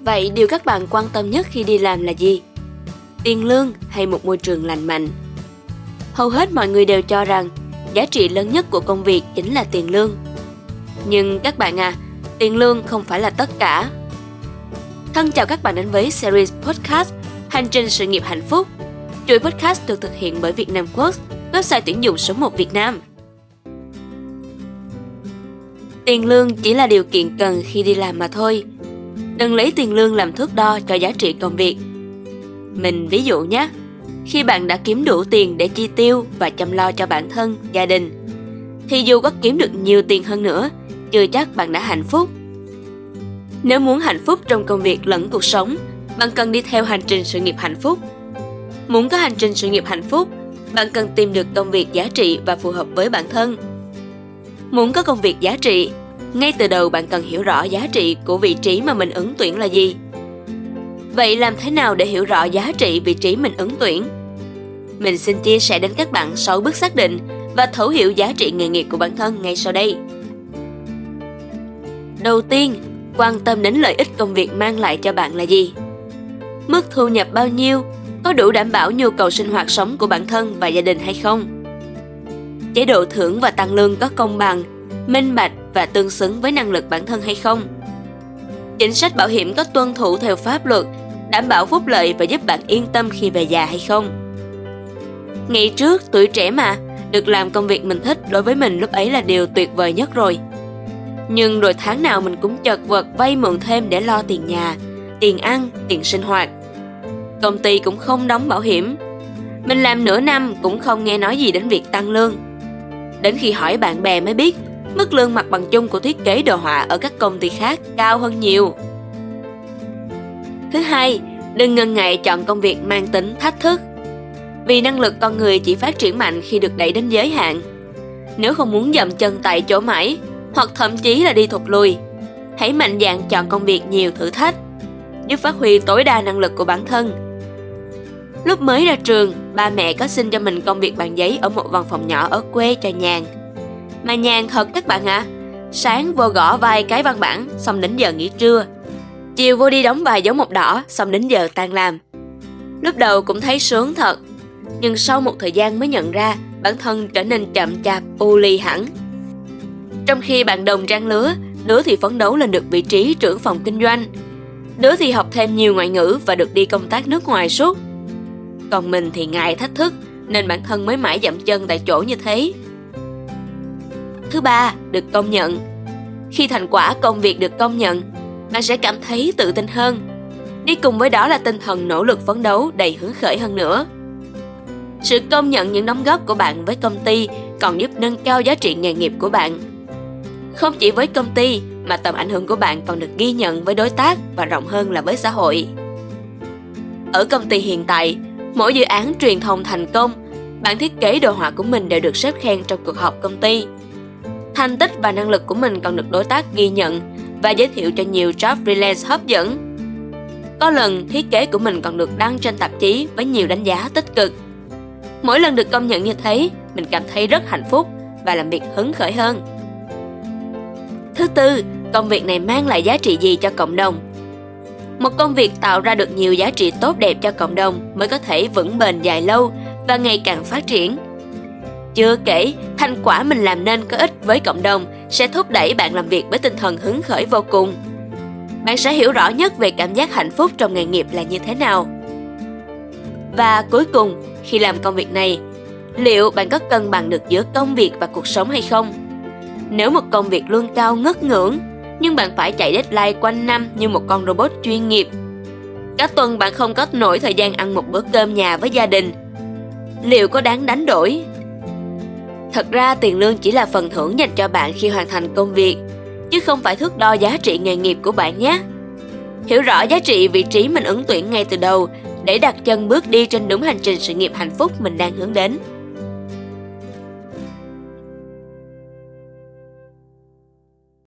Vậy điều các bạn quan tâm nhất khi đi làm là gì? Tiền lương hay một môi trường lành mạnh? Hầu hết mọi người đều cho rằng giá trị lớn nhất của công việc chính là tiền lương. Nhưng các bạn à, tiền lương không phải là tất cả. Thân chào các bạn đến với series podcast Hành trình sự nghiệp hạnh phúc. Chuỗi podcast được thực hiện bởi Việt Nam Quốc, website tuyển dụng số 1 Việt Nam. Tiền lương chỉ là điều kiện cần khi đi làm mà thôi. Đừng lấy tiền lương làm thước đo cho giá trị công việc. Mình ví dụ nhé, khi bạn đã kiếm đủ tiền để chi tiêu và chăm lo cho bản thân, gia đình, thì dù có kiếm được nhiều tiền hơn nữa, chưa chắc bạn đã hạnh phúc. Nếu muốn hạnh phúc trong công việc lẫn cuộc sống, bạn cần đi theo hành trình sự nghiệp hạnh phúc. Muốn có hành trình sự nghiệp hạnh phúc, bạn cần tìm được công việc giá trị và phù hợp với bản thân. Muốn có công việc giá trị, ngay từ đầu bạn cần hiểu rõ giá trị của vị trí mà mình ứng tuyển là gì. Vậy làm thế nào để hiểu rõ giá trị vị trí mình ứng tuyển? Mình xin chia sẻ đến các bạn 6 bước xác định và thấu hiểu giá trị nghề nghiệp của bản thân ngay sau đây. Đầu tiên, quan tâm đến lợi ích công việc mang lại cho bạn là gì? Mức thu nhập bao nhiêu? Có đủ đảm bảo nhu cầu sinh hoạt sống của bản thân và gia đình hay không? Chế độ thưởng và tăng lương có công bằng, minh bạch và tương xứng với năng lực bản thân hay không? Chính sách bảo hiểm có tuân thủ theo pháp luật, đảm bảo phúc lợi và giúp bạn yên tâm khi về già hay không? Ngày trước, tuổi trẻ mà, được làm công việc mình thích đối với mình lúc ấy là điều tuyệt vời nhất rồi. Nhưng rồi tháng nào mình cũng chật vật vay mượn thêm để lo tiền nhà, tiền ăn, tiền sinh hoạt. Công ty cũng không đóng bảo hiểm. Mình làm nửa năm cũng không nghe nói gì đến việc tăng lương. Đến khi hỏi bạn bè mới biết mức lương mặt bằng chung của thiết kế đồ họa ở các công ty khác cao hơn nhiều. Thứ hai, đừng ngần ngại chọn công việc mang tính thách thức. Vì năng lực con người chỉ phát triển mạnh khi được đẩy đến giới hạn. Nếu không muốn dậm chân tại chỗ mãi, hoặc thậm chí là đi thụt lùi, hãy mạnh dạn chọn công việc nhiều thử thách, giúp phát huy tối đa năng lực của bản thân. Lúc mới ra trường, ba mẹ có xin cho mình công việc bàn giấy ở một văn phòng nhỏ ở quê cho nhàn mà nhàn thật các bạn ạ. À. Sáng vô gõ vài cái văn bản, xong đến giờ nghỉ trưa. Chiều vô đi đóng vài dấu mộc đỏ, xong đến giờ tan làm. Lúc đầu cũng thấy sướng thật, nhưng sau một thời gian mới nhận ra bản thân trở nên chậm chạp, u lì hẳn. Trong khi bạn đồng trang lứa, đứa thì phấn đấu lên được vị trí trưởng phòng kinh doanh, đứa thì học thêm nhiều ngoại ngữ và được đi công tác nước ngoài suốt. Còn mình thì ngại thách thức, nên bản thân mới mãi dậm chân tại chỗ như thế. Thứ ba, được công nhận. Khi thành quả công việc được công nhận, bạn sẽ cảm thấy tự tin hơn. Đi cùng với đó là tinh thần nỗ lực phấn đấu đầy hứng khởi hơn nữa. Sự công nhận những đóng góp của bạn với công ty còn giúp nâng cao giá trị nghề nghiệp của bạn. Không chỉ với công ty mà tầm ảnh hưởng của bạn còn được ghi nhận với đối tác và rộng hơn là với xã hội. Ở công ty hiện tại, mỗi dự án truyền thông thành công, bản thiết kế đồ họa của mình đều được xếp khen trong cuộc họp công ty thành tích và năng lực của mình còn được đối tác ghi nhận và giới thiệu cho nhiều job freelance hấp dẫn. Có lần thiết kế của mình còn được đăng trên tạp chí với nhiều đánh giá tích cực. Mỗi lần được công nhận như thế, mình cảm thấy rất hạnh phúc và làm việc hứng khởi hơn. Thứ tư, công việc này mang lại giá trị gì cho cộng đồng? Một công việc tạo ra được nhiều giá trị tốt đẹp cho cộng đồng mới có thể vững bền dài lâu và ngày càng phát triển chưa kể, thành quả mình làm nên có ích với cộng đồng sẽ thúc đẩy bạn làm việc với tinh thần hứng khởi vô cùng. Bạn sẽ hiểu rõ nhất về cảm giác hạnh phúc trong nghề nghiệp là như thế nào. Và cuối cùng, khi làm công việc này, liệu bạn có cân bằng được giữa công việc và cuộc sống hay không? Nếu một công việc lương cao ngất ngưỡng, nhưng bạn phải chạy deadline quanh năm như một con robot chuyên nghiệp. Cả tuần bạn không có nổi thời gian ăn một bữa cơm nhà với gia đình. Liệu có đáng đánh đổi Thật ra tiền lương chỉ là phần thưởng dành cho bạn khi hoàn thành công việc, chứ không phải thước đo giá trị nghề nghiệp của bạn nhé. Hiểu rõ giá trị vị trí mình ứng tuyển ngay từ đầu để đặt chân bước đi trên đúng hành trình sự nghiệp hạnh phúc mình đang hướng đến.